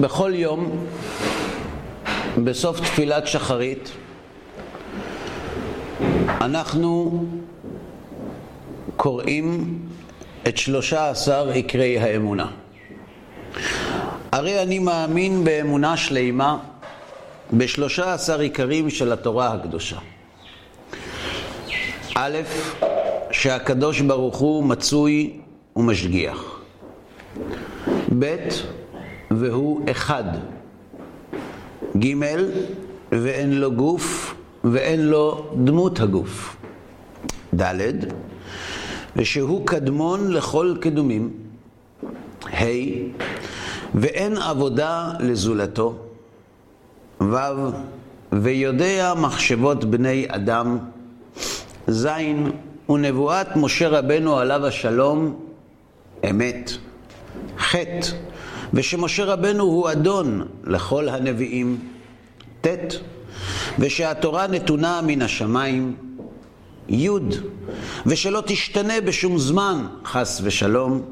בכל יום, בסוף תפילת שחרית, אנחנו קוראים את שלושה עשר עיקרי האמונה. הרי אני מאמין באמונה שלימה בשלושה עשר עיקרים של התורה הקדושה. א', שהקדוש ברוך הוא מצוי ומשגיח. ב', והוא אחד. ג', ואין לו גוף ואין לו דמות הגוף. ד', ושהוא קדמון לכל קדומים. ה', ואין עבודה לזולתו. ו', ויודע מחשבות בני אדם. ז', ונבואת משה רבנו עליו השלום, אמת. ח', ושמשה רבנו הוא אדון לכל הנביאים. ט', ושהתורה נתונה מן השמיים. י', ושלא תשתנה בשום זמן, חס ושלום.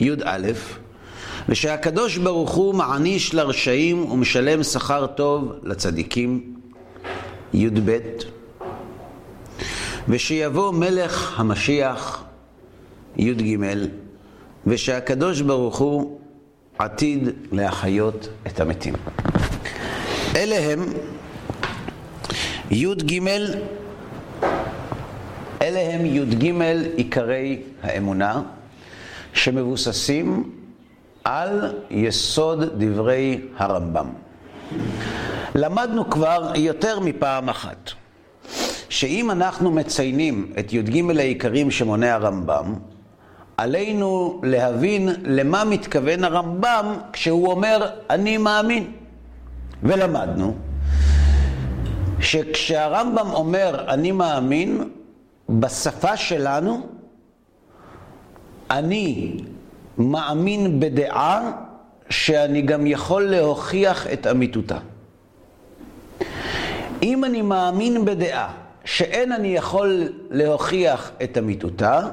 י"א, ושהקדוש ברוך הוא מעניש לרשעים ומשלם שכר טוב לצדיקים. י"ב, ושיבוא מלך המשיח, י"ג, ושהקדוש ברוך הוא עתיד להחיות את המתים. אלה הם י"ג, אלה הם י"ג עיקרי האמונה שמבוססים על יסוד דברי הרמב"ם. למדנו כבר יותר מפעם אחת שאם אנחנו מציינים את י"ג העיקרים שמונה הרמב"ם, עלינו להבין למה מתכוון הרמב"ם כשהוא אומר אני מאמין. ולמדנו שכשהרמב"ם אומר אני מאמין, בשפה שלנו אני מאמין בדעה שאני גם יכול להוכיח את אמיתותה. אם אני מאמין בדעה שאין אני יכול להוכיח את אמיתותה,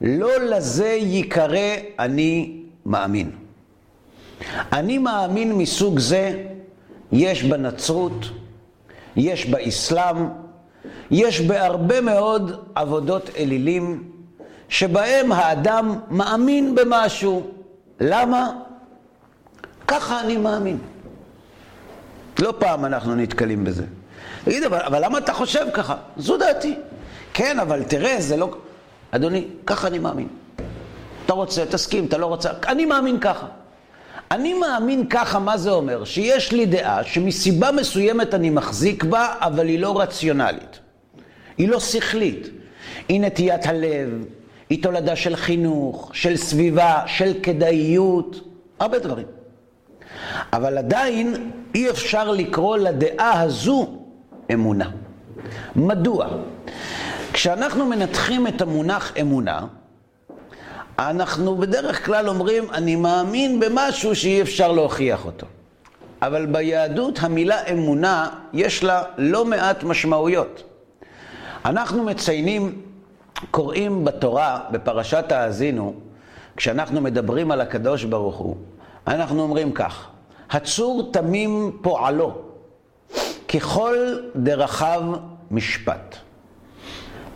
לא לזה ייקרא אני מאמין. אני מאמין מסוג זה יש בנצרות, יש באסלאם, יש בהרבה מאוד עבודות אלילים שבהם האדם מאמין במשהו. למה? ככה אני מאמין. לא פעם אנחנו נתקלים בזה. תגיד, אבל, אבל למה אתה חושב ככה? זו דעתי. כן, אבל תראה, זה לא... אדוני, ככה אני מאמין. אתה רוצה, תסכים, אתה לא רוצה, אני מאמין ככה. אני מאמין ככה, מה זה אומר? שיש לי דעה שמסיבה מסוימת אני מחזיק בה, אבל היא לא רציונלית. היא לא שכלית. היא נטיית הלב, היא תולדה של חינוך, של סביבה, של כדאיות, הרבה דברים. אבל עדיין אי אפשר לקרוא לדעה הזו אמונה. מדוע? כשאנחנו מנתחים את המונח אמונה, אנחנו בדרך כלל אומרים, אני מאמין במשהו שאי אפשר להוכיח אותו. אבל ביהדות המילה אמונה, יש לה לא מעט משמעויות. אנחנו מציינים, קוראים בתורה, בפרשת האזינו, כשאנחנו מדברים על הקדוש ברוך הוא, אנחנו אומרים כך, הצור תמים פועלו, ככל דרכיו משפט.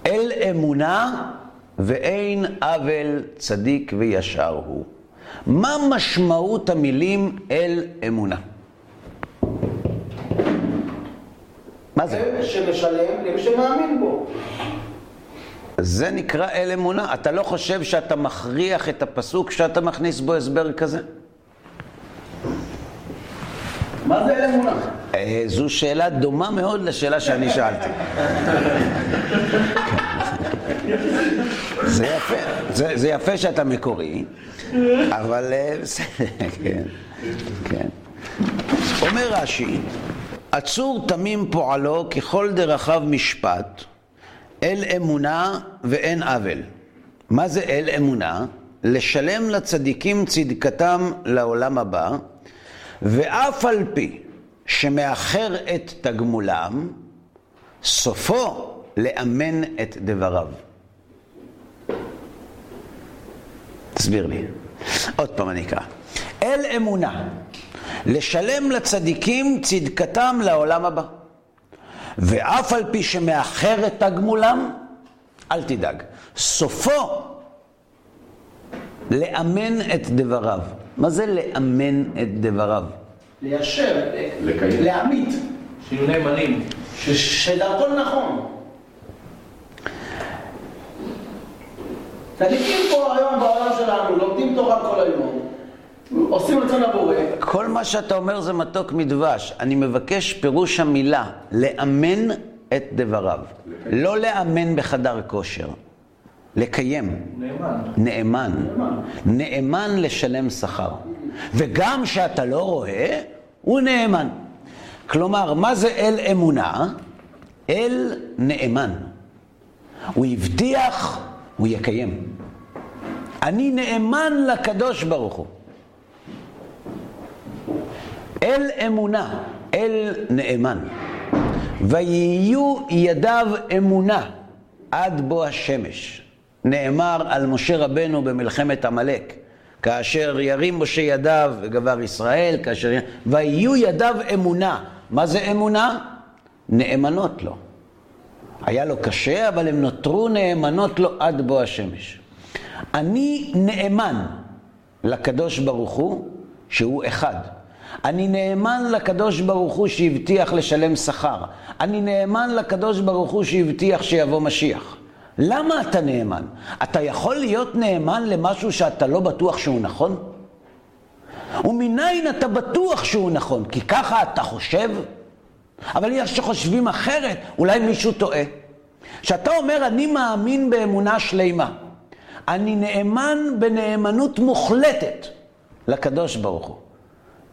אל אמונה ואין עוול צדיק וישר הוא. מה משמעות המילים אל אמונה? מה זה? אל שמשלם למי שמאמין בו. זה נקרא אל אמונה. אתה לא חושב שאתה מכריח את הפסוק שאתה מכניס בו הסבר כזה? מה זה אל אמונה? אה, זו שאלה דומה מאוד לשאלה שאני שאלתי. זה יפה, זה, זה יפה שאתה מקורי, אבל אה, בסדר, כן, כן. אומר רש"י, עצור תמים פועלו ככל דרכיו משפט, אל אמונה ואין עוול. מה זה אל אמונה? לשלם לצדיקים צדקתם לעולם הבא, ואף על פי שמאחר את תגמולם, סופו לאמן את דבריו. תסביר לי. עוד פעם אני אקרא. אל אמונה. לשלם לצדיקים צדקתם לעולם הבא. ואף על פי שמאחר את תגמולם, אל תדאג. סופו לאמן את דבריו. מה זה לאמן את דבריו? ליישר, לקיים. להעמיד, שיהיו נאמנים. ש- שדרכו נכון. צדיקים פה היום בעולם שלנו, לומדים תורה כל היום, עושים רצון הבורא, כל מה שאתה אומר זה מתוק מדבש. אני מבקש פירוש המילה, לאמן את דבריו. לא לאמן בחדר כושר, לקיים. נאמן. נאמן. נאמן לשלם שכר. וגם שאתה לא רואה, הוא נאמן. כלומר, מה זה אל אמונה? אל נאמן. הוא הבטיח, הוא יקיים. אני נאמן לקדוש ברוך הוא. אל אמונה, אל נאמן. ויהיו ידיו אמונה עד בוא השמש. נאמר על משה רבנו במלחמת עמלק. כאשר ירים משה ידיו וגבר ישראל, כאשר... ויהיו ידיו אמונה. מה זה אמונה? נאמנות לו. היה לו קשה, אבל הם נותרו נאמנות לו עד בוא השמש. אני נאמן לקדוש ברוך הוא, שהוא אחד. אני נאמן לקדוש ברוך הוא שהבטיח לשלם שכר. אני נאמן לקדוש ברוך הוא שהבטיח שיבוא משיח. למה אתה נאמן? אתה יכול להיות נאמן למשהו שאתה לא בטוח שהוא נכון? ומניין אתה בטוח שהוא נכון? כי ככה אתה חושב? אבל יש שחושבים אחרת, אולי מישהו טועה. כשאתה אומר, אני מאמין באמונה שלמה, אני נאמן בנאמנות מוחלטת לקדוש ברוך הוא.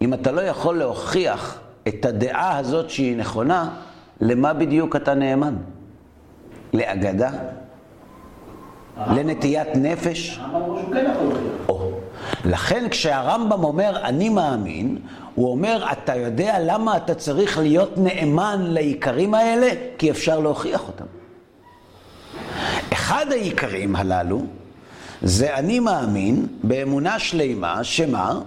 אם אתה לא יכול להוכיח את הדעה הזאת שהיא נכונה, למה בדיוק אתה נאמן? לאגדה? לנטיית נפש? הרמב"ם אומר שהוא כן יכול להוכיח. או. לכן כשהרמב"ם אומר אני מאמין, הוא אומר אתה יודע למה אתה צריך להיות נאמן לעיקרים האלה? כי אפשר להוכיח אותם. אחד העיקרים הללו זה אני מאמין באמונה שלמה, שמה?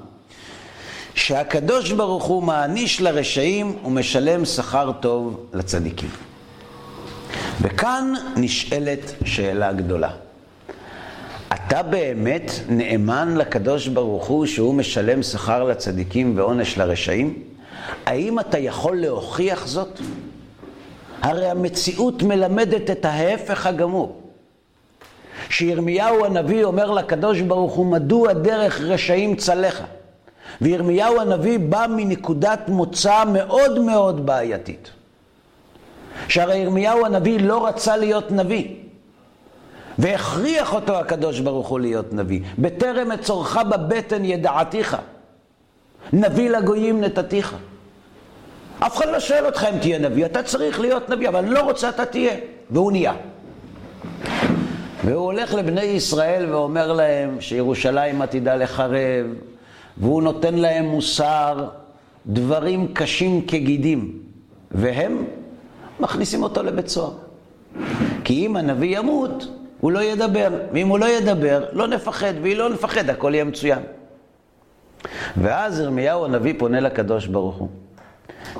שהקדוש ברוך הוא מעניש לרשעים ומשלם שכר טוב לצדיקים. וכאן נשאלת שאלה גדולה. אתה באמת נאמן לקדוש ברוך הוא שהוא משלם שכר לצדיקים ועונש לרשעים? האם אתה יכול להוכיח זאת? הרי המציאות מלמדת את ההפך הגמור. שירמיהו הנביא אומר לקדוש ברוך הוא, מדוע דרך רשעים צלחה? וירמיהו הנביא בא מנקודת מוצא מאוד מאוד בעייתית. שהרי ירמיהו הנביא לא רצה להיות נביא. והכריח אותו הקדוש ברוך הוא להיות נביא. בטרם אצורך בבטן ידעתיך. נביא לגויים נתתיך. אף אחד לא שואל אותך אם תהיה נביא, אתה צריך להיות נביא, אבל לא רוצה אתה תהיה. והוא נהיה. והוא הולך לבני ישראל ואומר להם שירושלים עתידה לחרב, והוא נותן להם מוסר, דברים קשים כגידים, והם מכניסים אותו לבית סוהר. כי אם הנביא ימות, הוא לא ידבר, ואם הוא לא ידבר, לא נפחד, ואם לא נפחד, הכל יהיה מצוין. ואז ירמיהו הנביא פונה לקדוש ברוך הוא.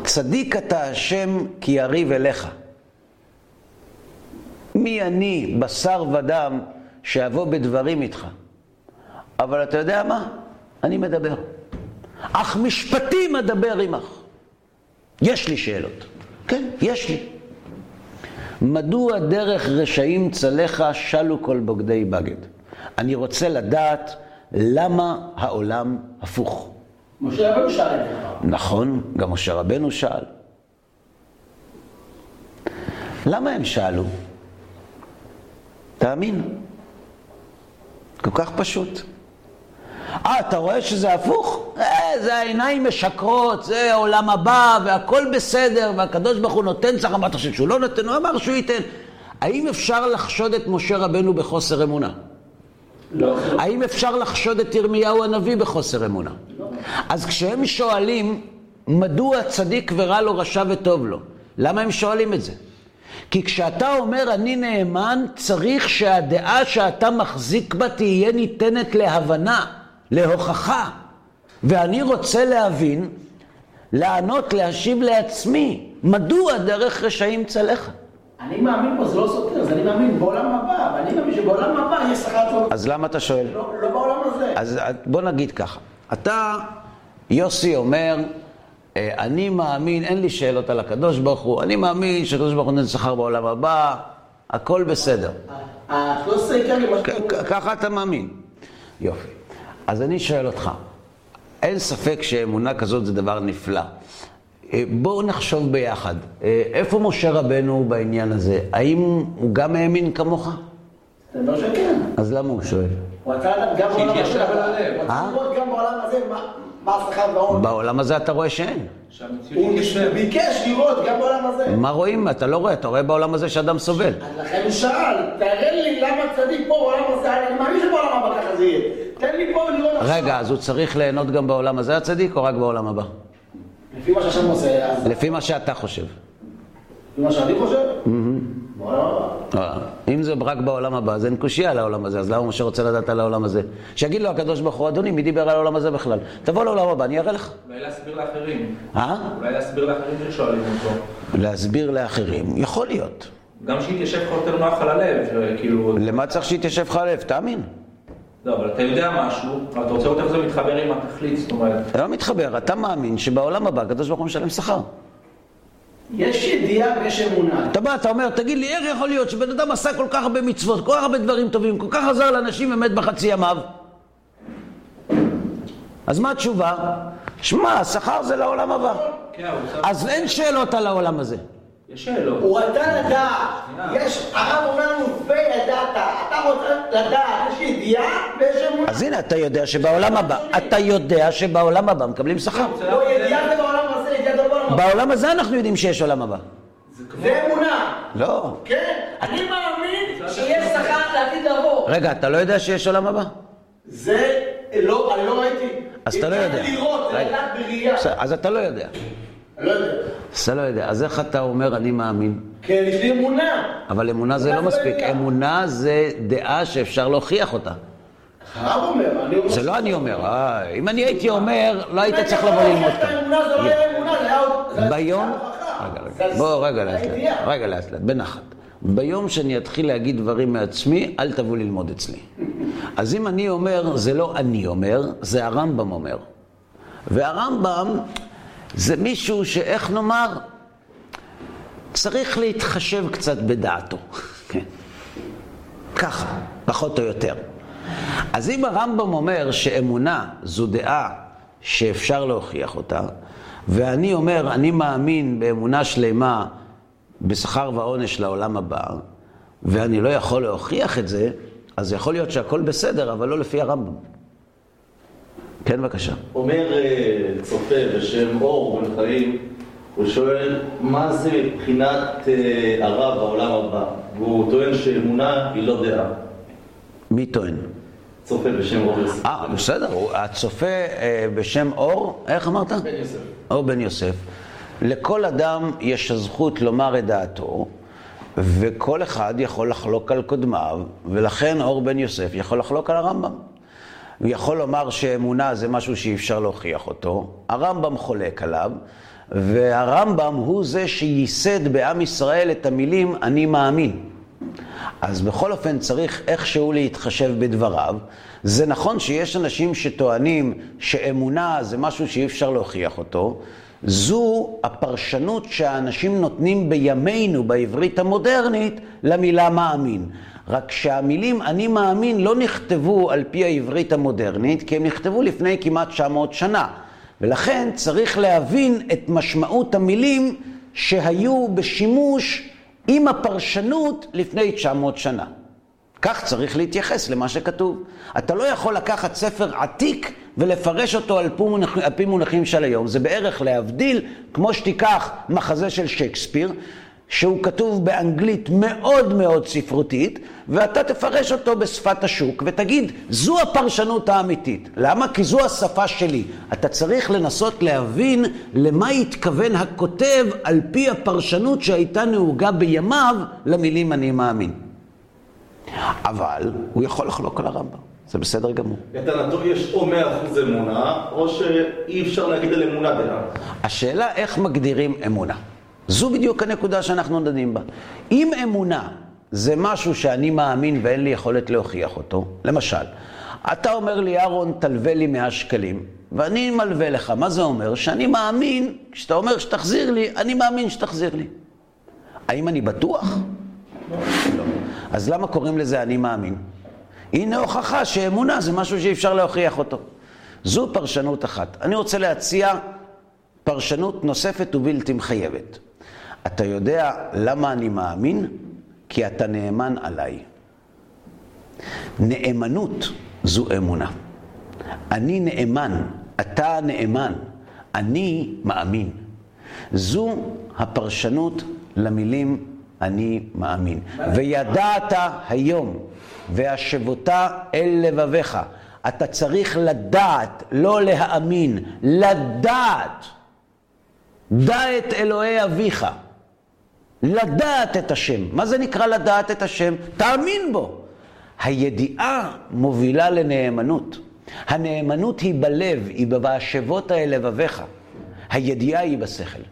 צדיק אתה השם כי יריב אליך. מי אני, בשר ודם, שאבוא בדברים איתך? אבל אתה יודע מה? אני מדבר. אך משפטים אדבר עמך. יש לי שאלות. כן, יש לי. מדוע דרך רשעים צלחה שלו כל בוגדי בגד? אני רוצה לדעת למה העולם הפוך. משה רבנו שאל את זה. נכון, גם משה רבנו שאל. למה הם שאלו? תאמין. כל כך פשוט. אה, אתה רואה שזה הפוך? אה, זה העיניים משקרות, זה העולם הבא, והכל בסדר, והקדוש ברוך הוא נותן צריך, מה אתה חושב שהוא לא נותן? הוא אמר שהוא ייתן. האם אפשר לחשוד את משה רבנו בחוסר אמונה? לא. האם אפשר לחשוד את ירמיהו הנביא בחוסר אמונה? אז כשהם שואלים, מדוע צדיק ורע לו, רשע וטוב לו? למה הם שואלים את זה? כי כשאתה אומר אני נאמן, צריך שהדעה שאתה מחזיק בה תהיה ניתנת להבנה, להוכחה. ואני רוצה להבין לענות, להשיב לעצמי, מדוע דרך רשעים צלחה? אני מאמין פה, זה לא סותר, אז אני מאמין בעולם הבא, ואני מאמין שבעולם הבא יש שכר טוב. אז למה אתה שואל? לא לא בעולם הזה. אז בוא נגיד ככה, אתה, יוסי אומר, אה, אני מאמין, אין לי שאלות על הקדוש ברוך הוא, אני מאמין שהקדוש ברוך הוא נותן שכר בעולם הבא, הכל בסדר. ה-13 עיקרים, מה כ- שאתה כ- ככה אתה מאמין. יופי. אז אני שואל אותך, אין ספק שאמונה כזאת זה דבר נפלא. אה, בואו נחשוב ביחד, אה, איפה משה רבנו בעניין הזה? האם הוא גם האמין כמוך? זה אומר שכן. אז למה הוא שואל? הוא רצה לדעת גם בעולם הזה. הוא אה? רצה לראות גם בעולם הזה מה- השכר והעון. בעולם הזה אתה רואה שאין. הוא. ביקש לראות גם בעולם הזה. מה רואים? אתה לא רואה, אתה רואה בעולם הזה שאדם סובל. אז לכן הוא שאל, תראה לי למה צדיק פה בעולם הזה, אני מאמין שבעולם הבא ככה זה יהיה. תן לי פה לראות עכשיו. רגע, אז הוא צריך ליהנות גם בעולם הזה הצדיק, או רק בעולם הבא? לפי מה שהשם עושה, אז לפי מה שאתה חושב. לפי מה שאני חושב. אה, אם זה רק בעולם הבא, אז אין קושייה על העולם הזה, אז למה משה רוצה לדעת על העולם הזה? שיגיד לו הקדוש ברוך הוא, אדוני, מי דיבר על העולם הזה בכלל? תבוא לעולם הבא, אני אראה לך. אולי להסביר לאחרים. אה? אולי להסביר לאחרים ששואלים אותו. להסביר לאחרים, יכול להיות. גם שיתיישב לך יותר נוח על הלב, כאילו... למה צריך שיתיישב לך הלב? תאמין. לא, אבל אתה יודע משהו, אבל אתה רוצה לראות איך זה מתחבר עם התכלית, זאת אומרת... אתה לא מתחבר, אתה מאמין שבעולם הבא הקדוש ברוך הוא משלם שכר. יש ידיעה ויש אמונה. אתה בא, אתה אומר, תגיד לי, איך יכול להיות שבן אדם עשה כל כך הרבה מצוות, כל כך הרבה דברים טובים, כל כך עזר לאנשים ומת בחצי ימיו? אז מה התשובה? שמע, השכר זה לעולם הבא. כן. אז אין שאלות על העולם הזה. יש שאלות. הוא רצה לדעת, יש, הרב אומר לנו, וידעת, אתה רוצה לדעת, יש ידיעה ויש אמונה. אז הנה, אתה יודע שבעולם הבא, אתה יודע שבעולם הבא מקבלים שכר. לא ידיעה זה בעולם הזה, ידיעה זה בעולם הבא. בעולם הזה אנחנו יודעים שיש עולם הבא. זה אמונה. לא. כן, אני מאמין שיש שכר לעתיד לבוא. רגע, אתה לא יודע שיש עולם הבא? זה, לא, אני לא ראיתי. אז אתה לא יודע. לראות, זה רגע. לדעת בראייה. בסדר, אז אתה לא יודע. אני לא יודע. אז אתה לא יודע. אז איך אתה אומר אני מאמין? כן, יש לי אמונה. אבל אמונה זה לא מספיק. אמונה זה דעה שאפשר להוכיח אותה. הרב אומר, אני אומר... זה לא אני אומר. אה, אם אני הייתי אומר, לא היית צריך לבוא ללמוד כאן. זה לא היה אמונה, זה היה עוד... זה- ביום... רגע, רגע. בוא, רגע, לאט לאט. רגע, לאט לאט. בנחת. ביום שאני אתחיל להגיד דברים מעצמי, אל תבוא ללמוד אצלי. אז אם אני אומר, זה לא אני אומר, זה הרמב"ם אומר. והרמב"ם זה מישהו שאיך נאמר, צריך להתחשב קצת בדעתו. כן. ככה, פחות או יותר. אז אם הרמב"ם אומר שאמונה זו דעה שאפשר להוכיח אותה, ואני אומר, אני מאמין באמונה שלמה בשכר ועונש לעולם הבא, ואני לא יכול להוכיח את זה, אז יכול להיות שהכל בסדר, אבל לא לפי הרמב"ם. כן, בבקשה. אומר אה, צופה בשם אור בן חיים, הוא שואל מה זה מבחינת אה, הרב העולם הבא, והוא טוען שאמונה היא לא דעה. מי טוען? צופה בשם אור יוסף. אה, בסדר, הצופה אה, בשם אור, איך אמרת? בן יוסף. אור בן יוסף. לכל אדם יש הזכות לומר את דעתו, וכל אחד יכול לחלוק על קודמיו, ולכן אור בן יוסף יכול לחלוק על הרמב"ם. הוא יכול לומר שאמונה זה משהו שאי אפשר להוכיח אותו, הרמב"ם חולק עליו, והרמב"ם הוא זה שייסד בעם ישראל את המילים אני מאמין. אז בכל אופן צריך איכשהו להתחשב בדבריו. זה נכון שיש אנשים שטוענים שאמונה זה משהו שאי אפשר להוכיח אותו. זו הפרשנות שהאנשים נותנים בימינו, בעברית המודרנית, למילה מאמין. רק שהמילים אני מאמין לא נכתבו על פי העברית המודרנית, כי הם נכתבו לפני כמעט 900 שנה. ולכן צריך להבין את משמעות המילים שהיו בשימוש עם הפרשנות לפני 900 שנה. כך צריך להתייחס למה שכתוב. אתה לא יכול לקחת ספר עתיק ולפרש אותו על פי, מונח, על פי מונחים של היום. זה בערך להבדיל, כמו שתיקח מחזה של שייקספיר, שהוא כתוב באנגלית מאוד מאוד ספרותית, ואתה תפרש אותו בשפת השוק ותגיד, זו הפרשנות האמיתית. למה? כי זו השפה שלי. אתה צריך לנסות להבין למה התכוון הכותב על פי הפרשנות שהייתה נהוגה בימיו למילים אני מאמין. אבל הוא יכול לחלוק על הרמב"ם. זה בסדר גמור. לטענתו יש או מאה אחוז אמונה, או שאי אפשר להגיד על אמונה דעה. השאלה איך מגדירים אמונה. זו בדיוק הנקודה שאנחנו דנים בה. אם אמונה זה משהו שאני מאמין ואין לי יכולת להוכיח אותו, למשל, אתה אומר לי, אהרון, תלווה לי 100 שקלים, ואני מלווה לך. מה זה אומר? שאני מאמין, כשאתה אומר שתחזיר לי, אני מאמין שתחזיר לי. האם אני בטוח? לא. אז למה קוראים לזה אני מאמין? הנה הוכחה שאמונה זה משהו שאי אפשר להוכיח אותו. זו פרשנות אחת. אני רוצה להציע פרשנות נוספת ובלתי מחייבת. אתה יודע למה אני מאמין? כי אתה נאמן עליי. נאמנות זו אמונה. אני נאמן, אתה נאמן, אני מאמין. זו הפרשנות למילים אני מאמין. וידעת היום, והשבותה אל לבביך. אתה צריך לדעת, לא להאמין, לדעת. דע את אלוהי אביך. לדעת את השם. מה זה נקרא לדעת את השם? תאמין בו. הידיעה מובילה לנאמנות. הנאמנות היא בלב, היא ב"והשבות האל לבביך". הידיעה היא בשכל.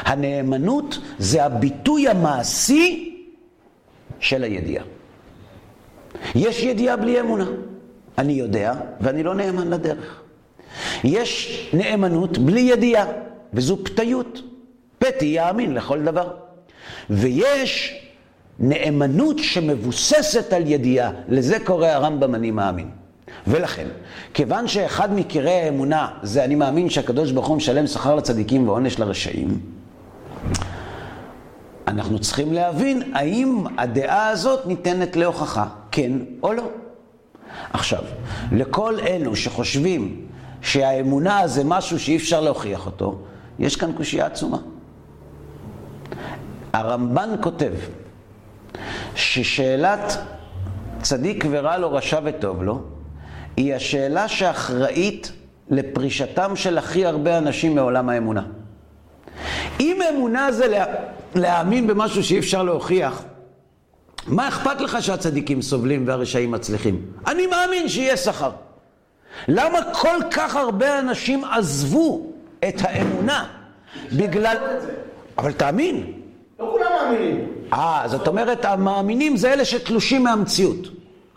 הנאמנות זה הביטוי המעשי של הידיעה. יש ידיעה בלי אמונה. אני יודע ואני לא נאמן לדרך. יש נאמנות בלי ידיעה, וזו פתיות. פתי יאמין לכל דבר. ויש נאמנות שמבוססת על ידיעה, לזה קורא הרמב"ם אני מאמין. ולכן, כיוון שאחד מקרי האמונה זה אני מאמין שהקדוש ברוך הוא משלם שכר לצדיקים ועונש לרשעים, אנחנו צריכים להבין האם הדעה הזאת ניתנת להוכחה, כן או לא. עכשיו, לכל אלו שחושבים שהאמונה זה משהו שאי אפשר להוכיח אותו, יש כאן קושייה עצומה. הרמב"ן כותב ששאלת צדיק ורע לו, רשע וטוב לו, היא השאלה שאחראית לפרישתם של הכי הרבה אנשים מעולם האמונה. אם אמונה זה לה, להאמין במשהו שאי אפשר להוכיח, מה אכפת לך שהצדיקים סובלים והרשעים מצליחים? אני מאמין שיהיה שכר. למה כל כך הרבה אנשים עזבו את האמונה? בגלל... אבל תאמין. לא כולם מאמינים. אה, זאת אומרת, המאמינים זה אלה שתלושים מהמציאות.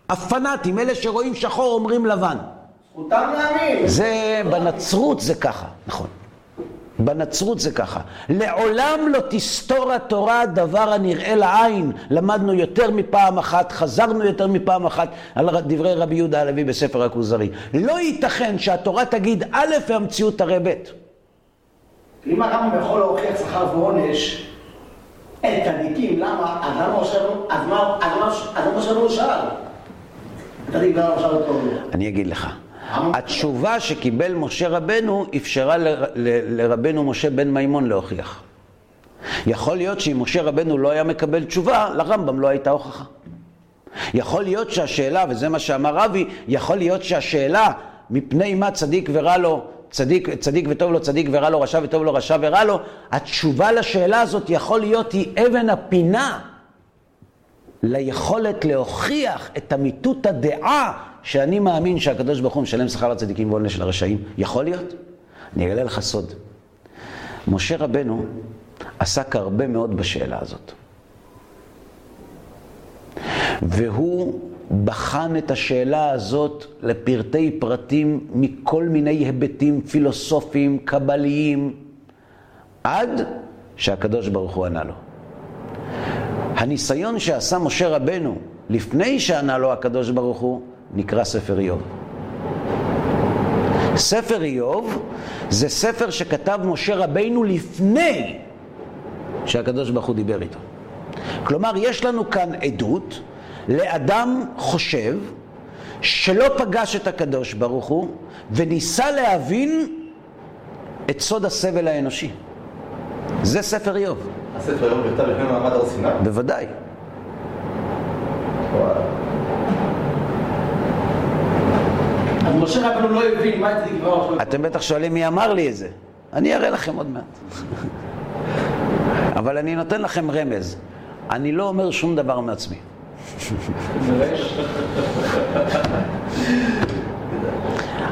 הפנאטים, אלה שרואים שחור אומרים לבן. זכותם להאמין. זה, בנצרות זה ככה, נכון. בנצרות זה ככה. לעולם לא תסתור התורה דבר הנראה לעין. למדנו יותר מפעם אחת, חזרנו יותר מפעם אחת על דברי רבי יהודה הלוי בספר הכוזרי. לא ייתכן שהתורה תגיד א' והמציאות תראה ב'. אם הרמב"ם יכול להוכיח שכר ועונש, את צדיקים, למה? אז למה משה משה לא שאל? צדיק למה שאל אותו? אני אגיד לך. התשובה שקיבל משה רבנו אפשרה ל- ל- לרבנו משה בן מימון להוכיח. יכול להיות שאם משה רבנו לא היה מקבל תשובה, לרמב"ם לא הייתה הוכחה. יכול להיות שהשאלה, וזה מה שאמר רבי, יכול להיות שהשאלה מפני מה צדיק ורע לו, צדיק, צדיק וטוב לו, צדיק ורע לו, רשע וטוב לו, רשע ורע לו, התשובה לשאלה הזאת יכול להיות היא אבן הפינה ליכולת להוכיח את אמיתות הדעה שאני מאמין שהקדוש ברוך הוא משלם שכר לצדיקים ועונש לרשעים. יכול להיות? אני אגלה לך סוד. משה רבנו עסק הרבה מאוד בשאלה הזאת. והוא בחן את השאלה הזאת לפרטי פרטים מכל מיני היבטים פילוסופיים, קבליים, עד שהקדוש ברוך הוא ענה לו. הניסיון שעשה משה רבנו לפני שענה לו הקדוש ברוך הוא, נקרא ספר איוב. ספר איוב זה ספר שכתב משה רבנו לפני שהקדוש ברוך הוא דיבר איתו. כלומר, יש לנו כאן עדות לאדם חושב שלא פגש את הקדוש ברוך הוא וניסה להבין את סוד הסבל האנושי. זה ספר איוב, הספר היום נכתב לפני מעמד הר סיני? בוודאי. אז משה רבנו לא הבין מה. אתם בטח שואלים מי אמר לי את זה. אני אראה לכם עוד מעט. אבל אני נותן לכם רמז. אני לא אומר שום דבר מעצמי.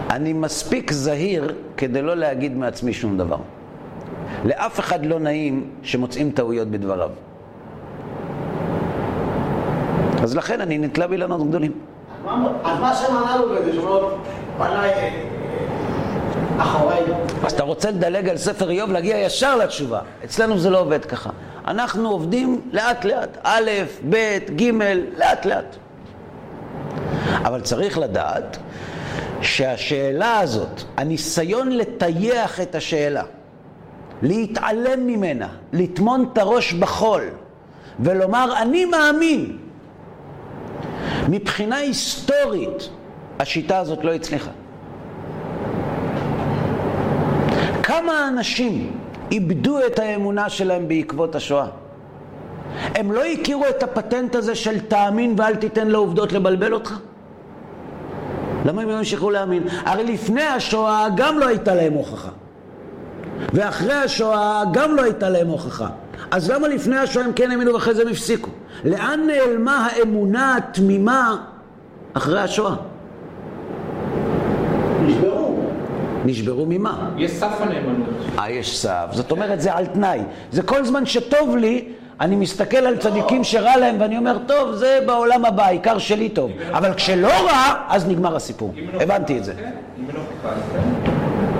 אני מספיק זהיר כדי לא להגיד מעצמי שום דבר. לאף אחד לא נעים שמוצאים טעויות בדבריו. אז לכן אני נתלה באילנות גדולים. אז מה ענה לו בזה? שאומר, פניי אחוריי. אז אתה רוצה לדלג על ספר איוב, להגיע ישר לתשובה. אצלנו זה לא עובד ככה. אנחנו עובדים לאט לאט, א', ב', ג', לאט לאט. אבל צריך לדעת שהשאלה הזאת, הניסיון לטייח את השאלה, להתעלם ממנה, לטמון את הראש בחול ולומר אני מאמין, מבחינה היסטורית השיטה הזאת לא הצליחה. כמה אנשים איבדו את האמונה שלהם בעקבות השואה? הם לא הכירו את הפטנט הזה של תאמין ואל תיתן לעובדות לבלבל אותך? למה הם ימשיכו להאמין? הרי לפני השואה גם לא הייתה להם הוכחה. ואחרי השואה גם לא הייתה להם הוכחה. אז למה לפני השואה הם כן האמינו ואחרי זה הם הפסיקו? לאן נעלמה האמונה התמימה אחרי השואה? נשברו. נשברו ממה? יש סף הנאמנות. אה, יש סף. זאת אומרת, זה על תנאי. זה כל זמן שטוב לי, אני מסתכל על צדיקים שרע להם ואני אומר, טוב, זה בעולם הבא, העיקר שלי טוב. אבל כשלא רע, אז נגמר הסיפור. הבנתי את זה. כן, כן.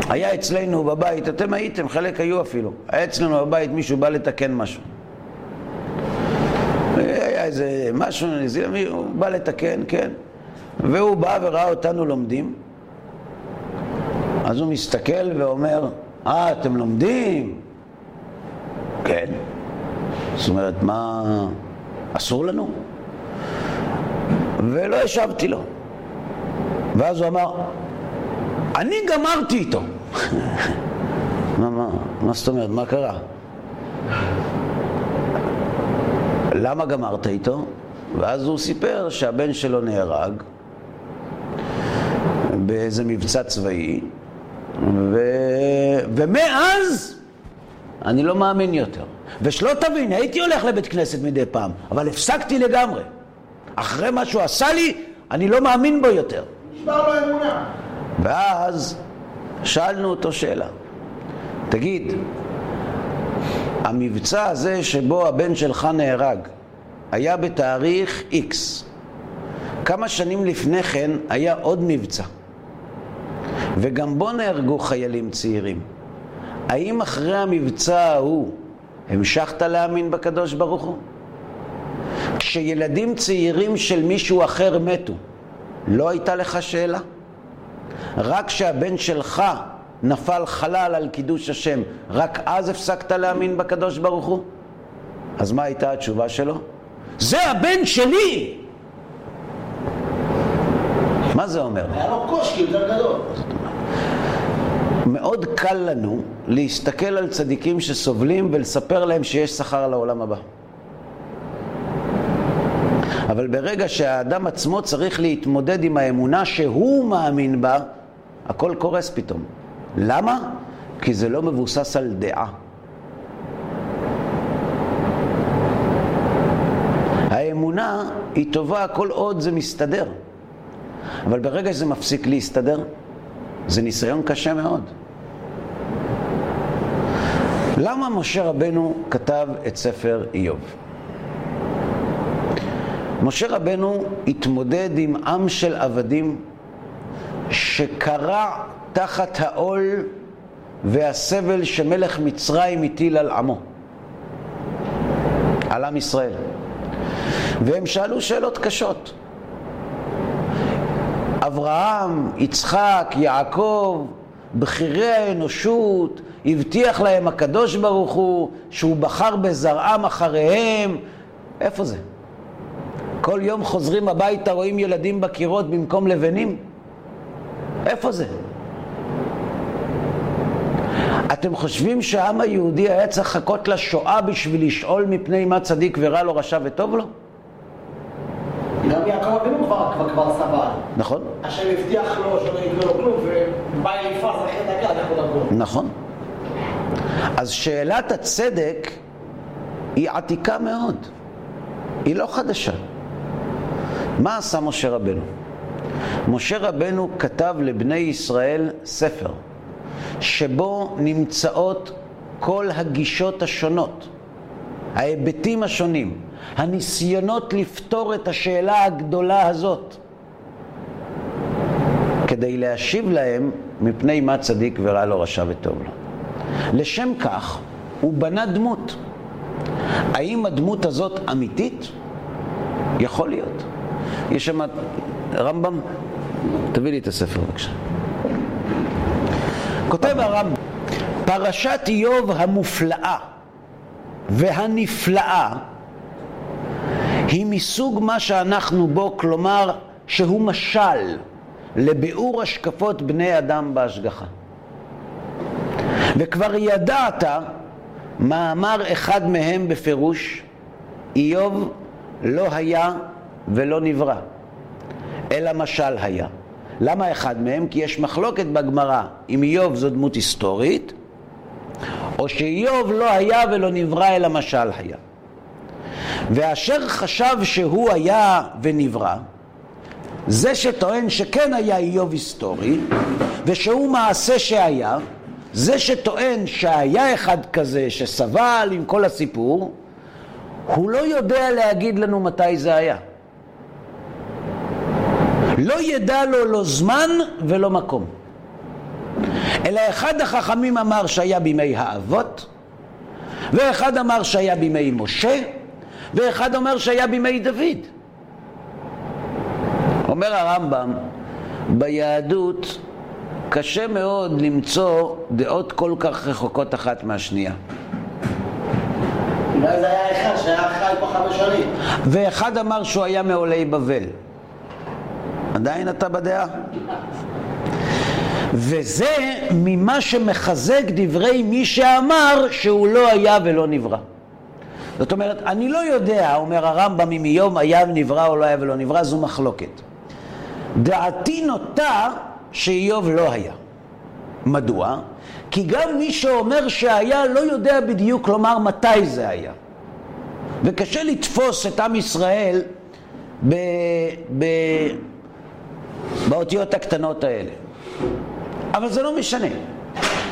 היה אצלנו בבית, אתם הייתם, חלק היו אפילו. היה אצלנו בבית, מישהו בא לתקן משהו. היה איזה משהו, הוא בא לתקן, כן. והוא בא וראה אותנו לומדים. אז הוא מסתכל ואומר, אה, אתם לומדים? כן. זאת אומרת, מה... אסור לנו? ולא השבתי לו. ואז הוא אמר, אני גמרתי איתו. מה, מה, מה זאת אומרת? מה קרה? למה גמרת איתו? ואז הוא סיפר שהבן שלו נהרג באיזה מבצע צבאי, ו... ומאז אני לא מאמין יותר. ושלא תבין, הייתי הולך לבית כנסת מדי פעם, אבל הפסקתי לגמרי. אחרי מה שהוא עשה לי, אני לא מאמין בו יותר. נשבר לו אמונה. ואז שאלנו אותו שאלה. תגיד, המבצע הזה שבו הבן שלך נהרג היה בתאריך X. כמה שנים לפני כן היה עוד מבצע, וגם בו נהרגו חיילים צעירים. האם אחרי המבצע ההוא המשכת להאמין בקדוש ברוך הוא? כשילדים צעירים של מישהו אחר מתו, לא הייתה לך שאלה? רק כשהבן שלך נפל חלל על קידוש השם, רק אז הפסקת להאמין בקדוש ברוך הוא? אז מה הייתה התשובה שלו? זה הבן שלי! מה זה אומר? היה לו קושי יותר גדול. מאוד קל לנו להסתכל על צדיקים שסובלים ולספר להם שיש שכר לעולם הבא. אבל ברגע שהאדם עצמו צריך להתמודד עם האמונה שהוא מאמין בה, הכל קורס פתאום. למה? כי זה לא מבוסס על דעה. האמונה היא טובה כל עוד זה מסתדר. אבל ברגע שזה מפסיק להסתדר, זה ניסיון קשה מאוד. למה משה רבנו כתב את ספר איוב? משה רבנו התמודד עם עם של עבדים שקרע תחת העול והסבל שמלך מצרים הטיל על עמו, על עם ישראל. והם שאלו שאלות קשות. אברהם, יצחק, יעקב, בכירי האנושות, הבטיח להם הקדוש ברוך הוא שהוא בחר בזרעם אחריהם. איפה זה? כל יום חוזרים הביתה, רואים ילדים בקירות במקום לבנים? איפה זה? אתם חושבים שהעם היהודי היה צריך לחכות לשואה בשביל לשאול מפני מה צדיק ורע לו, רשע וטוב לו? יעקב אבינו כבר סבל. נכון? השם הבטיח לו שלא יקרה לו כלום, ובא אליפז אחרי דקה לקח לו. נכון. אז שאלת הצדק היא עתיקה מאוד, היא לא חדשה. מה עשה משה רבנו? משה רבנו כתב לבני ישראל ספר, שבו נמצאות כל הגישות השונות, ההיבטים השונים, הניסיונות לפתור את השאלה הגדולה הזאת, כדי להשיב להם מפני מה צדיק ורע לו, רשע וטוב לו. לשם כך הוא בנה דמות. האם הדמות הזאת אמיתית? יכול להיות. יש שם רמב"ם, תביא לי את הספר בבקשה. כותב הרמב"ם, פרשת איוב המופלאה והנפלאה היא מסוג מה שאנחנו בו, כלומר שהוא משל לביאור השקפות בני אדם בהשגחה. וכבר ידעת מאמר אחד מהם בפירוש, איוב לא היה ולא נברא, אלא משל היה. למה אחד מהם? כי יש מחלוקת בגמרא אם איוב זו דמות היסטורית, או שאיוב לא היה ולא נברא אלא משל היה. ואשר חשב שהוא היה ונברא, זה שטוען שכן היה איוב היסטורי, ושהוא מעשה שהיה, זה שטוען שהיה אחד כזה שסבל עם כל הסיפור, הוא לא יודע להגיד לנו מתי זה היה. לא ידע לו לא זמן ולא מקום. אלא אחד החכמים אמר שהיה בימי האבות, ואחד אמר שהיה בימי משה, ואחד אומר שהיה בימי דוד. אומר הרמב"ם, ביהדות קשה מאוד למצוא דעות כל כך רחוקות אחת מהשנייה. אולי זה היה אחד שהיה חי פה חמש שנים. ואחד אמר שהוא היה מעולי בבל. עדיין אתה בדעה? וזה ממה שמחזק דברי מי שאמר שהוא לא היה ולא נברא. זאת אומרת, אני לא יודע, אומר הרמב"ם, אם איוב היה נברא או לא היה ולא נברא, זו מחלוקת. דעתי נוטה שאיוב לא היה. מדוע? כי גם מי שאומר שהיה לא יודע בדיוק לומר מתי זה היה. וקשה לתפוס את עם ישראל ב... ב... באותיות הקטנות האלה. אבל זה לא משנה.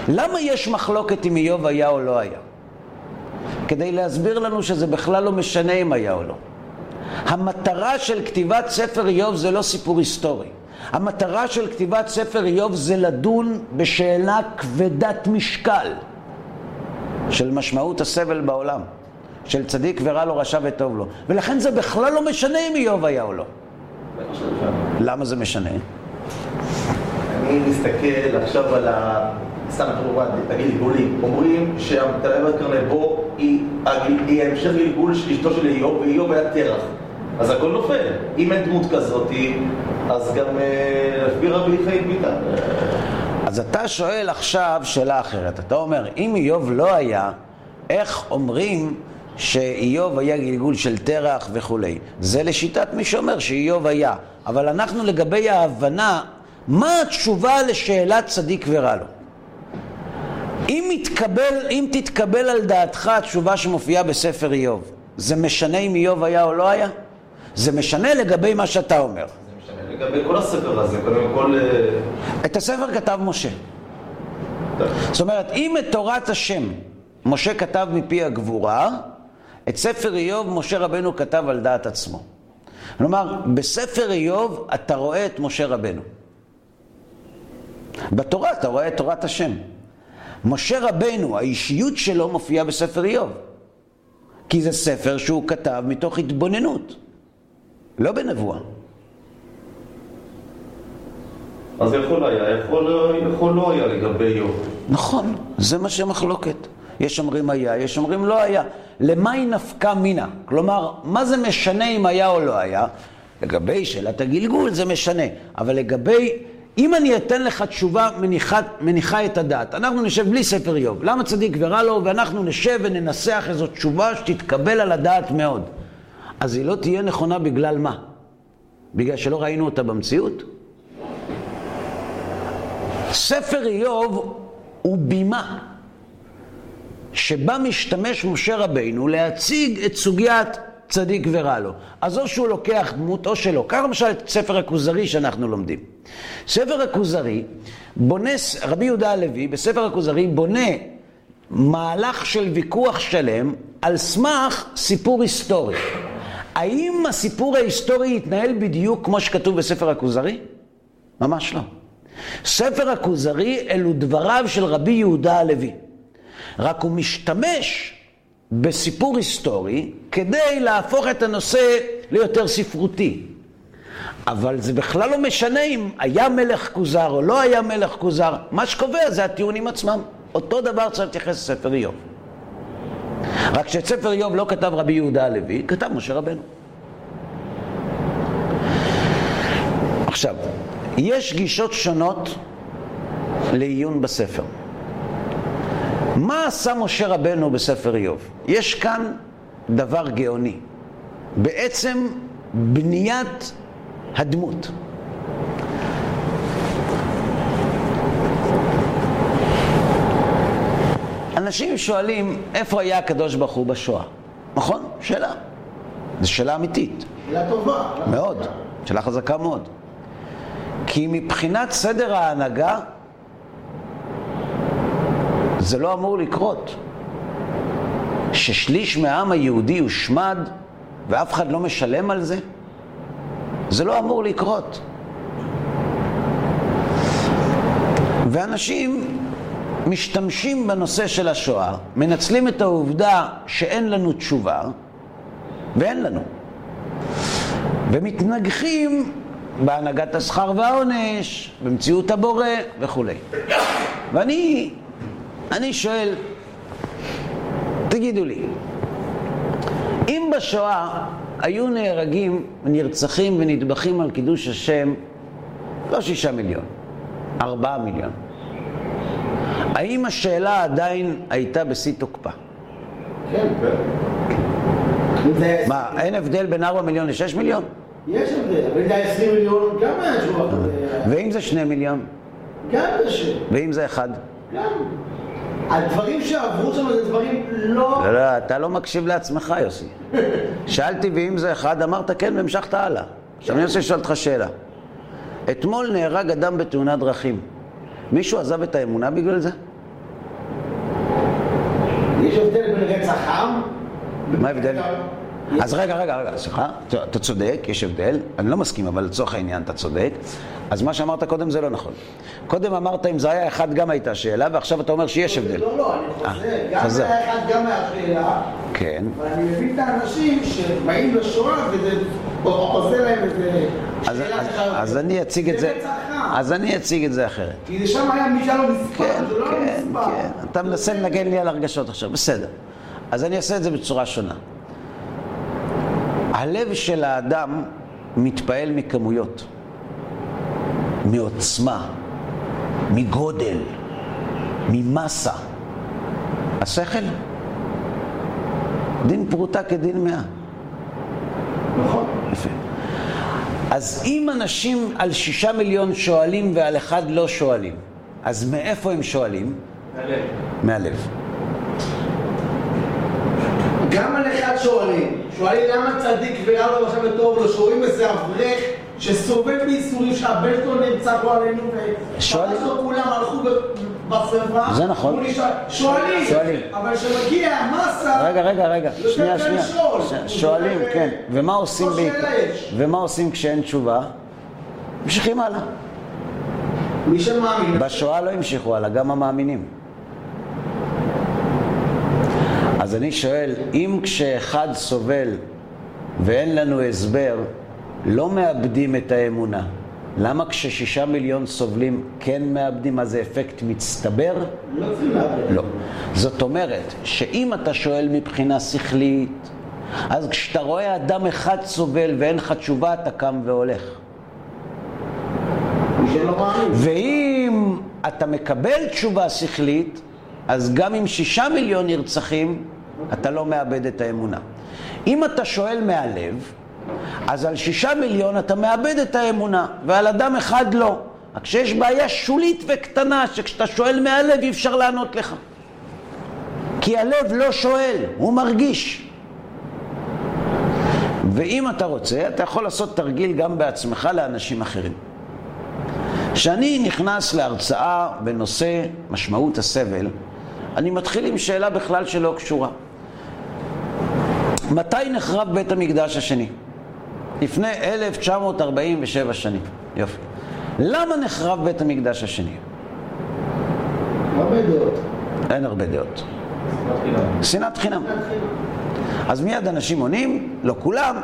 למה יש מחלוקת אם איוב היה או לא היה? כדי להסביר לנו שזה בכלל לא משנה אם היה או לא. המטרה של כתיבת ספר איוב זה לא סיפור היסטורי. המטרה של כתיבת ספר איוב זה לדון בשאלה כבדת משקל של משמעות הסבל בעולם, של צדיק ורע לו, רשע וטוב לו. ולכן זה בכלל לא משנה אם איוב היה או לא. למה זה משנה? אני מסתכל עכשיו על ה... סתם כמובן, הגלגולים. אומרים שהמתנה בקרנבו היא היא המשך גלגול של אשתו של איוב, ואיוב היה תרח. אז הכל נופל. אם אין דמות כזאת, אז גם אה, לפי רבי חיים ביטן. אז אתה שואל עכשיו שאלה אחרת. אתה אומר, אם איוב לא היה, איך אומרים שאיוב היה גלגול של תרח וכולי? זה לשיטת מי שאומר שאיוב היה. אבל אנחנו לגבי ההבנה, מה התשובה לשאלת צדיק ורע לו? אם, יתקבל, אם תתקבל על דעתך התשובה שמופיעה בספר איוב, זה משנה אם איוב היה או לא היה? זה משנה לגבי מה שאתה אומר. זה משנה לגבי כל הספר הזה, קודם כל... אה, את הספר כתב משה. זאת אומרת, אם את תורת השם משה כתב מפי הגבורה, את ספר איוב משה רבנו כתב על דעת עצמו. כלומר, בספר איוב אתה רואה את משה רבנו. בתורה אתה רואה את תורת השם. משה רבנו, האישיות שלו מופיעה בספר איוב. כי זה ספר שהוא כתב מתוך התבוננות, לא בנבואה. אז יכול היה, יכול, יכול לא היה לגבי איוב. נכון, זה מה שמחלוקת. יש אומרים היה, יש אומרים לא היה. למה היא נפקא מינה? כלומר, מה זה משנה אם היה או לא היה? לגבי שאלת הגלגול זה משנה, אבל לגבי אם אני אתן לך תשובה מניחה, מניחה את הדעת, אנחנו נשב בלי ספר איוב, למה צדיק ורע לו, ואנחנו נשב וננסח איזו תשובה שתתקבל על הדעת מאוד. אז היא לא תהיה נכונה בגלל מה? בגלל שלא ראינו אותה במציאות? ספר איוב הוא בימה שבה משתמש משה רבינו להציג את סוגיית צדיק ורע לו. אז או שהוא לוקח דמות או שלא. קח למשל את ספר הכוזרי שאנחנו לומדים. ספר הכוזרי בונה, רבי יהודה הלוי בספר הכוזרי בונה מהלך של ויכוח שלם על סמך סיפור היסטורי. האם הסיפור ההיסטורי יתנהל בדיוק כמו שכתוב בספר הכוזרי? ממש לא. ספר הכוזרי אלו דבריו של רבי יהודה הלוי. רק הוא משתמש בסיפור היסטורי כדי להפוך את הנושא ליותר ספרותי. אבל זה בכלל לא משנה אם היה מלך כוזר או לא היה מלך כוזר, מה שקובע זה הטיעונים עצמם. אותו דבר צריך להתייחס לספר איוב. רק שאת ספר איוב לא כתב רבי יהודה הלוי, כתב משה רבנו. עכשיו, יש גישות שונות לעיון בספר. מה עשה משה רבנו בספר איוב? יש כאן דבר גאוני. בעצם בניית הדמות. אנשים שואלים, איפה היה הקדוש ברוך הוא בשואה? נכון? שאלה. זו שאלה אמיתית. שאלה טובה. מאוד. שאלה חזקה מאוד. כי מבחינת סדר ההנהגה, זה לא אמור לקרות. ששליש מהעם היהודי הושמד ואף אחד לא משלם על זה? זה לא אמור לקרות. ואנשים משתמשים בנושא של השואה, מנצלים את העובדה שאין לנו תשובה, ואין לנו. ומתנגחים בהנהגת השכר והעונש, במציאות הבורא וכולי. ואני אני שואל, תגידו לי, אם בשואה היו נהרגים, נרצחים ונטבחים על קידוש השם לא שישה מיליון, ארבעה מיליון, האם השאלה עדיין הייתה בשיא תוקפה? כן. זה- מה, אין הבדל בין ארבע מיליון לשש מיליון? יש הבדל, אבל אם זה היה 20 מיליון, גם היה תשובה. ואם זה שני מיליון? גם קשה. ואם זה אחד? גם. הדברים שעברו שם זה דברים לא... לא, לא, אתה לא מקשיב לעצמך, יוסי. שאלתי ואם זה אחד, אמרת כן והמשכת הלאה. עכשיו אני רוצה לשאול אותך שאלה. אתמול נהרג אדם בתאונת דרכים. מישהו עזב את האמונה בגלל זה? יש הבדל בין רצח עם... מה ההבדל? אז רגע, רגע, רגע, סליחה, אתה אתה צודק, יש הבדל, אני לא מסכים, אבל לצורך העניין אתה צודק. אז מה שאמרת קודם זה לא נכון. קודם אמרת אם זה היה אחד גם הייתה שאלה, ועכשיו אתה אומר שיש הבדל. לא, לא, אני חוזר. אה, גם חוזר. היה אחד, גם היה שאלה. כן. אבל אני מבין את האנשים שבאים לשואה וזה עושה להם איזה אז, שאלה אז. אז אני אציג את זה. אז אני אציג את זה אחרת. כי זה שם היה מי שהיה לו מספר, כן, זה לא כן, מספר. כן. אתה מנסה לנגן לי על הרגשות עכשיו, בסדר. אז אני אעשה את זה בצורה שונה. הלב של האדם מתפעל מכמויות, מעוצמה, מגודל, ממסה. השכל? דין פרוטה כדין מאה. נכון. יפה. אז אם אנשים על שישה מיליון שואלים ועל אחד לא שואלים, אז מאיפה הם שואלים? הלב. מהלב. גם על אחד שואלים, שואלים למה צדיק לו עכשיו וטוב לו, שואלים איזה אברך שסובל בייסורים שלו נמצא פה עלינו לו כולם הלכו בשרפה, זה נכון. שואלים, שואלים. אבל כשמגיע המסה, רגע, רגע, רגע, שנייה, שנייה. שואלים, כן. ומה עושים זו בעיקר? ומה עושים כשאין תשובה? ממשיכים הלאה. מי שמאמין, בשואה לא המשיכו הלאה, גם המאמינים. אז אני שואל, אם כשאחד סובל ואין לנו הסבר, לא מאבדים את האמונה, למה כששישה מיליון סובלים כן מאבדים? מה זה אפקט מצטבר? לא. זאת אומרת, שאם אתה שואל מבחינה שכלית, אז כשאתה רואה אדם אחד סובל ואין לך תשובה, אתה קם והולך. ואם אתה מקבל תשובה שכלית, אז גם עם שישה מיליון נרצחים, אתה לא מאבד את האמונה. אם אתה שואל מהלב, אז על שישה מיליון אתה מאבד את האמונה, ועל אדם אחד לא. רק שיש בעיה שולית וקטנה, שכשאתה שואל מהלב אי אפשר לענות לך. כי הלב לא שואל, הוא מרגיש. ואם אתה רוצה, אתה יכול לעשות תרגיל גם בעצמך לאנשים אחרים. כשאני נכנס להרצאה בנושא משמעות הסבל, אני מתחיל עם שאלה בכלל שלא קשורה. מתי נחרב בית המקדש השני? לפני 1947 שנים. יופי. למה נחרב בית המקדש השני? הרבה דעות. אין הרבה דעות. שנאת חינם. אז מיד אנשים עונים, לא כולם,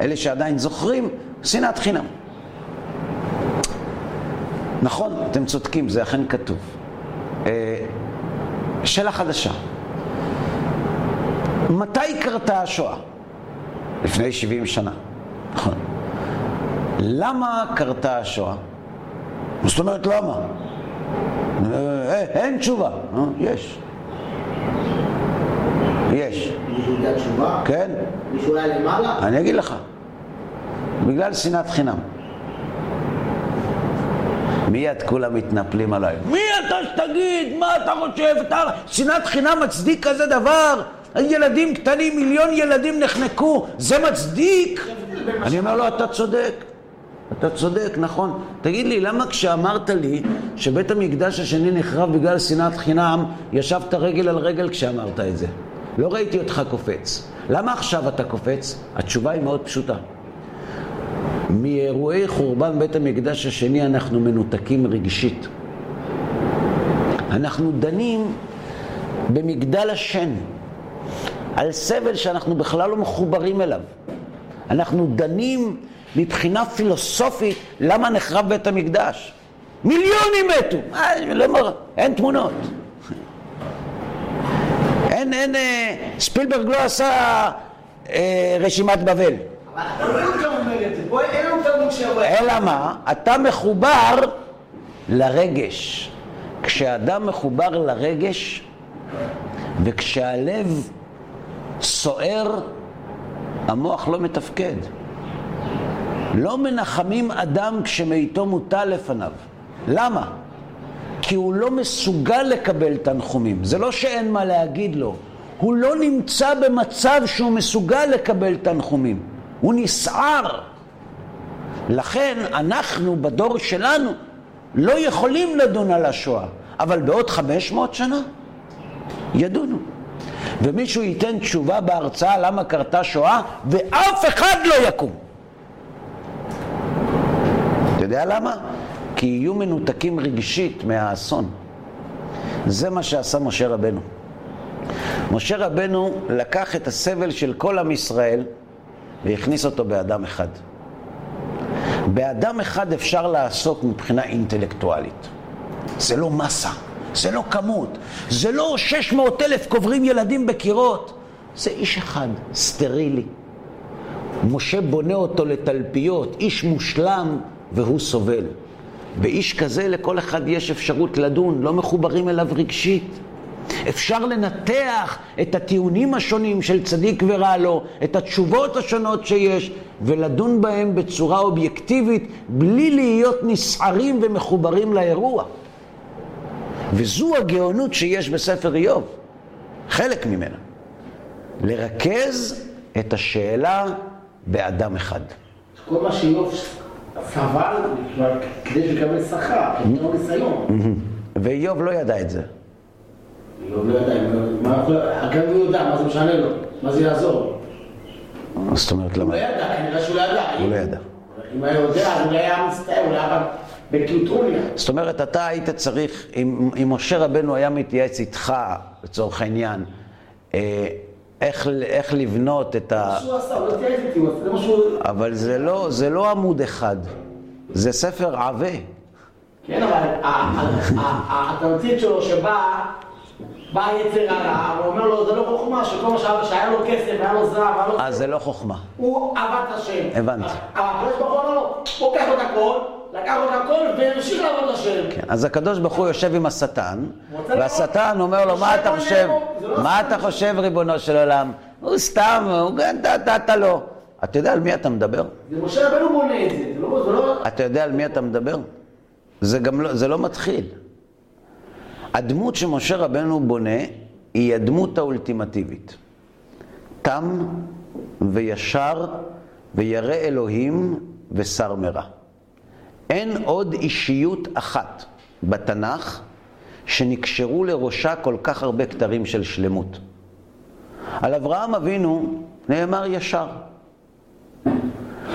אלה שעדיין זוכרים, שנאת חינם. נכון, אתם צודקים, זה אכן כתוב. אה, שאלה חדשה. מתי קרתה השואה? לפני 70 שנה. נכון. למה קרתה השואה? זאת אומרת, למה? אה, אין תשובה. אה, יש. יש. מישהו יודע תשובה? כן? מישהו היה למעלה? אני אגיד לך. בגלל שנאת חינם. מיד כולם מתנפלים עליי. מי אתה שתגיד? מה אתה חושב? אתה... שנאת חינם מצדיק כזה דבר? ילדים קטנים, מיליון ילדים נחנקו, זה מצדיק? אני אומר לו, אתה צודק. אתה צודק, נכון. תגיד לי, למה כשאמרת לי שבית המקדש השני נחרב בגלל שנאת חינם, ישבת רגל על רגל כשאמרת את זה? לא ראיתי אותך קופץ. למה עכשיו אתה קופץ? התשובה היא מאוד פשוטה. מאירועי חורבן בית המקדש השני אנחנו מנותקים רגשית. אנחנו דנים במגדל השן, על סבל שאנחנו בכלל לא מחוברים אליו. אנחנו דנים מבחינה פילוסופית למה נחרב בית המקדש. מיליונים מתו, לא. אין תמונות. אין, אין, אה, ספילברג לא עשה אה, רשימת בבל. לא. אלא מה? אתה מחובר לרגש. כשאדם מחובר לרגש, וכשהלב סוער, המוח לא מתפקד. לא מנחמים אדם כשמאיתו מוטל לפניו. למה? כי הוא לא מסוגל לקבל תנחומים. זה לא שאין מה להגיד לו. הוא לא נמצא במצב שהוא מסוגל לקבל תנחומים. הוא נסער. לכן אנחנו בדור שלנו לא יכולים לדון על השואה, אבל בעוד 500 שנה ידונו. ומישהו ייתן תשובה בהרצאה למה קרתה שואה, ואף אחד לא יקום. אתה יודע למה? כי יהיו מנותקים רגשית מהאסון. זה מה שעשה משה רבנו. משה רבנו לקח את הסבל של כל עם ישראל והכניס אותו באדם אחד. באדם אחד אפשר לעסוק מבחינה אינטלקטואלית. זה לא מסה, זה לא כמות, זה לא 600 אלף קוברים ילדים בקירות, זה איש אחד, סטרילי. משה בונה אותו לתלפיות, איש מושלם והוא סובל. באיש כזה לכל אחד יש אפשרות לדון, לא מחוברים אליו רגשית. אפשר לנתח את הטיעונים השונים של צדיק ורע לו, את התשובות השונות שיש, ולדון בהם בצורה אובייקטיבית, בלי להיות נסערים ומחוברים לאירוע. וזו הגאונות שיש בספר איוב, חלק ממנה. לרכז את השאלה באדם אחד. כל מה שאיוב סבל כדי לקבל שכר, לו ניסיון. ואיוב לא ידע את זה. איוב לא מה יכול... גם הוא יודע, מה זה משנה לו? מה זה יעזור? זאת אומרת, הוא למה? לא ידע, כנראה שהוא לא ידע. הוא לא ידע. אם היה יודע, אולי היה מצטער, אולי היה בקיוטרוניה. זאת אומרת, אתה היית צריך, אם, אם משה רבנו היה מתייעץ איתך, לצורך העניין, אה, איך, איך לבנות את ה... מה שהוא עשה, הוא לא התייעץ איתי, הוא- זה מה שהוא... אבל זה לא, זה לא עמוד אחד, זה ספר עבה. כן, אבל התמצית שלו שבא, בא יצר הרע, הוא אומר לו, זה לא חוכמה, שכל מה שהיה- לו כסף, היה לו זהב, היה לו... אז זה לא חוכמה. הוא עבד את השם. הבנתי. אבל הקדוש ברוך הוא אמר לו, הוא לקח לו את הכל, לקח את הכל, והמשיך לעבוד השם. כן, אז הקדוש ברוך הוא יושב עם השטן, והשטן אומר לו, מה אתה חושב? לא מה אתה. חושב, ריבונו של עולם? הוא סתם, הוא אתה- לא. אתה יודע על מי אתה מדבר? זה משה רבנו בונה את זה, זה לא... זה לא... אתה יודע על מי אתה מדבר? זה גם לא, זה לא מתחיל. הדמות שמשה רבנו בונה היא הדמות האולטימטיבית. תם וישר וירא אלוהים ושר מרע. אין עוד אישיות אחת בתנ"ך שנקשרו לראשה כל כך הרבה כתרים של שלמות. על אברהם אבינו נאמר ישר.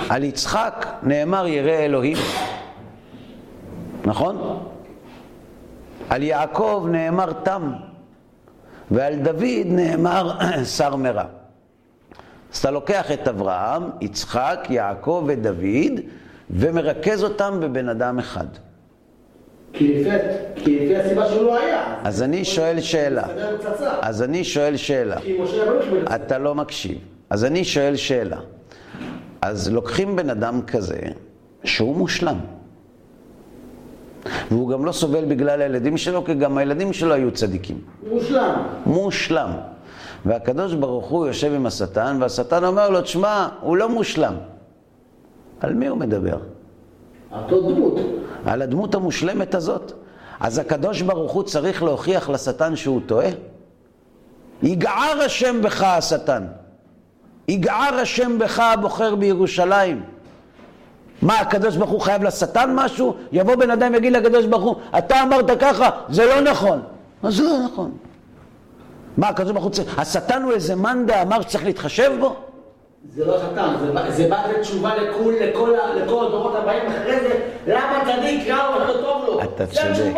על יצחק נאמר ירא אלוהים. נכון? על יעקב נאמר תם, ועל דוד נאמר שר מרע. אז אתה לוקח את אברהם, יצחק, יעקב ודוד, ומרכז אותם בבן אדם אחד. כי לפי, כי לפי הסיבה שהוא לא היה. אז אני שואל שאלה. אז אני שואל שאלה. אתה לא מקשיב. אז אני שואל שאלה. אז לוקחים בן אדם כזה, שהוא מושלם. והוא גם לא סובל בגלל הילדים שלו, כי גם הילדים שלו היו צדיקים. מושלם. מושלם. והקדוש ברוך הוא יושב עם השטן, והשטן אומר לו, תשמע, הוא לא מושלם. על מי הוא מדבר? אותו דמות. על הדמות המושלמת הזאת. אז הקדוש ברוך הוא צריך להוכיח לשטן שהוא טועה? יגער השם בך השטן. יגער השם בך הבוחר בירושלים. מה, הקדוש ברוך הוא חייב לשטן משהו? יבוא בן אדם ויגיד לקדוש ברוך הוא, אתה אמרת ככה, זה לא נכון. אז זה לא נכון. מה, הקדוש ברוך הוא צריך... השטן הוא איזה מאן דאמר שצריך להתחשב בו? זה לא שטן, זה בא- זה בא לתת תשובה לכל, לכל, הדורות הבאים אחרי זה, למה צדיק רע או לא טוב לו. אתה צודק,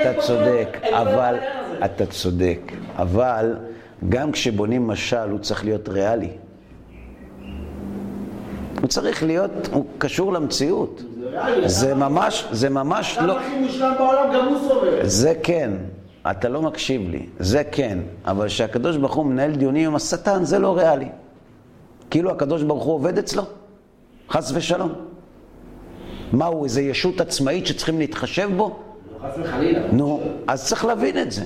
אתה צודק, אבל. אתה צודק, אבל גם כשבונים משל הוא צריך להיות ריאלי. הוא צריך להיות, הוא קשור למציאות. זה אתה- ממש, זה ממש אתה לא, הכי מושלם בעולם, גם הוא סובל. זה כן, אתה לא מקשיב לי, זה כן, אבל כשהקדוש ברוך הוא מנהל דיונים עם השטן זה לא ריאלי. כאילו הקדוש ברוך הוא עובד אצלו, חס ושלום. מה הוא, איזה ישות עצמאית שצריכים להתחשב בו? חס וחלילה. נו, אז צריך להבין את זה.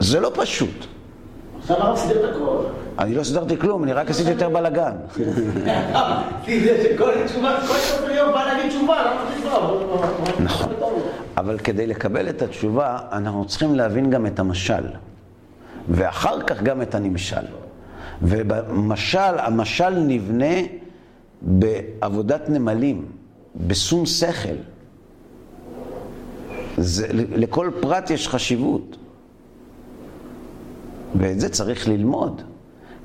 זה לא פשוט. עכשיו הרב סידר את הכל. אני לא סידרתי כלום, אני רק עשיתי יותר בלאגן. כל סופר יום בא להגיד תשובה? נכון. אבל כדי לקבל את התשובה, אנחנו צריכים להבין גם את המשל. ואחר כך גם את הנמשל. ובמשל, המשל נבנה בעבודת נמלים, בשום שכל. זה, לכל פרט יש חשיבות. ואת זה צריך ללמוד.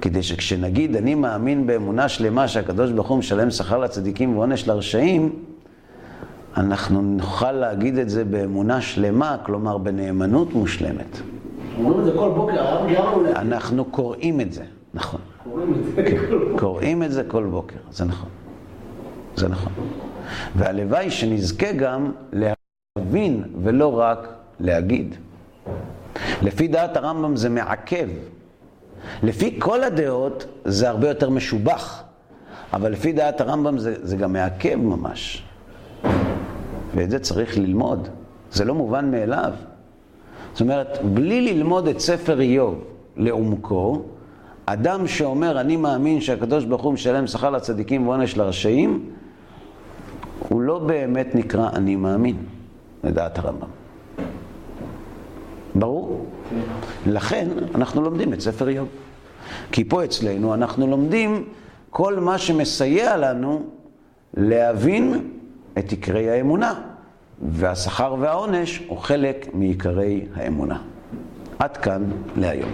כדי שכשנגיד, אני מאמין באמונה שלמה שהקדוש ברוך הוא משלם שכר לצדיקים ועונש לרשעים, אנחנו נוכל להגיד את זה באמונה שלמה, כלומר בנאמנות מושלמת. אומרים את זה כל בוקר, הרב גרם אולי. אנחנו קוראים את זה, נכון. קוראים את זה כל בוקר, זה נכון. זה נכון. והלוואי שנזכה גם להבין ולא רק להגיד. לפי דעת הרמב"ם זה מעכב. לפי כל הדעות זה הרבה יותר משובח, אבל לפי דעת הרמב"ם זה, זה גם מעכב ממש. ואת זה צריך ללמוד. זה לא מובן מאליו. זאת אומרת, בלי ללמוד את ספר איוב לעומקו, אדם שאומר, אני מאמין שהקדוש ברוך הוא משלם שכר לצדיקים ועונש לרשעים, הוא לא באמת נקרא אני מאמין, לדעת הרמב"ם. ברור? לכן אנחנו לומדים את ספר איוב. כי פה אצלנו אנחנו לומדים כל מה שמסייע לנו להבין את עיקרי האמונה. והשכר והעונש הוא חלק מעיקרי האמונה. עד כאן להיום.